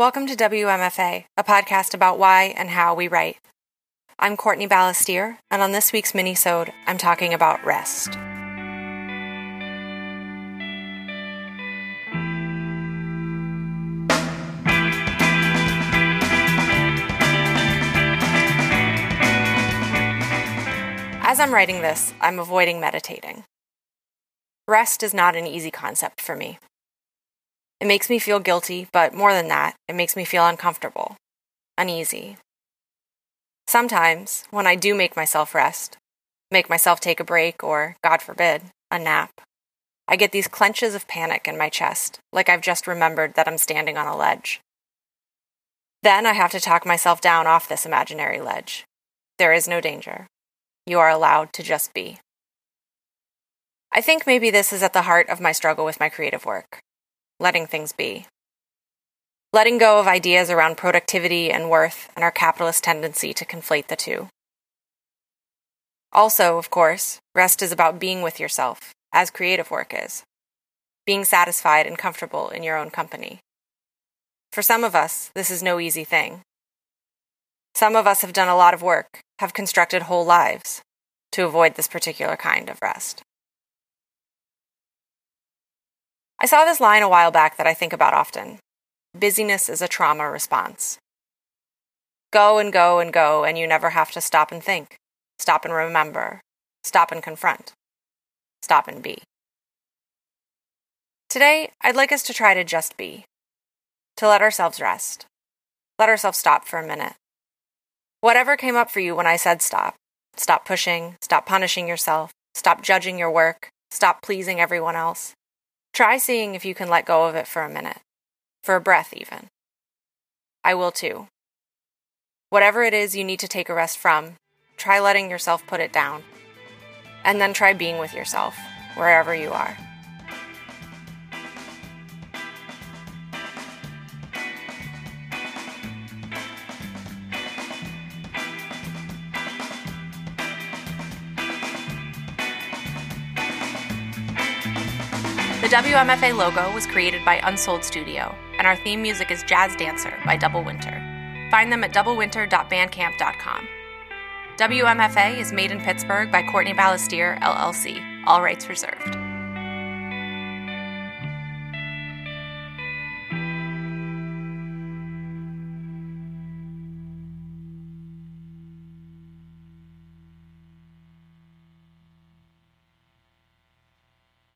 Welcome to WMFA, a podcast about why and how we write. I'm Courtney Balestier, and on this week's minisode, I'm talking about rest. As I'm writing this, I'm avoiding meditating. Rest is not an easy concept for me. It makes me feel guilty, but more than that, it makes me feel uncomfortable, uneasy. Sometimes, when I do make myself rest, make myself take a break, or, God forbid, a nap, I get these clenches of panic in my chest, like I've just remembered that I'm standing on a ledge. Then I have to talk myself down off this imaginary ledge. There is no danger. You are allowed to just be. I think maybe this is at the heart of my struggle with my creative work letting things be. Letting go of ideas around productivity and worth and our capitalist tendency to conflate the two. Also, of course, rest is about being with yourself, as creative work is, being satisfied and comfortable in your own company. For some of us, this is no easy thing. Some of us have done a lot of work, have constructed whole lives to avoid this particular kind of rest. I saw this line a while back that I think about often. Busyness is a trauma response. Go and go and go, and you never have to stop and think, stop and remember, stop and confront, stop and be. Today, I'd like us to try to just be, to let ourselves rest, let ourselves stop for a minute. Whatever came up for you when I said stop, stop pushing, stop punishing yourself, stop judging your work, stop pleasing everyone else. Try seeing if you can let go of it for a minute, for a breath even. I will too. Whatever it is you need to take a rest from, try letting yourself put it down. And then try being with yourself, wherever you are. The WMFA logo was created by Unsold Studio, and our theme music is Jazz Dancer by Double Winter. Find them at doublewinter.bandcamp.com. WMFA is made in Pittsburgh by Courtney Balestier, LLC. All rights reserved.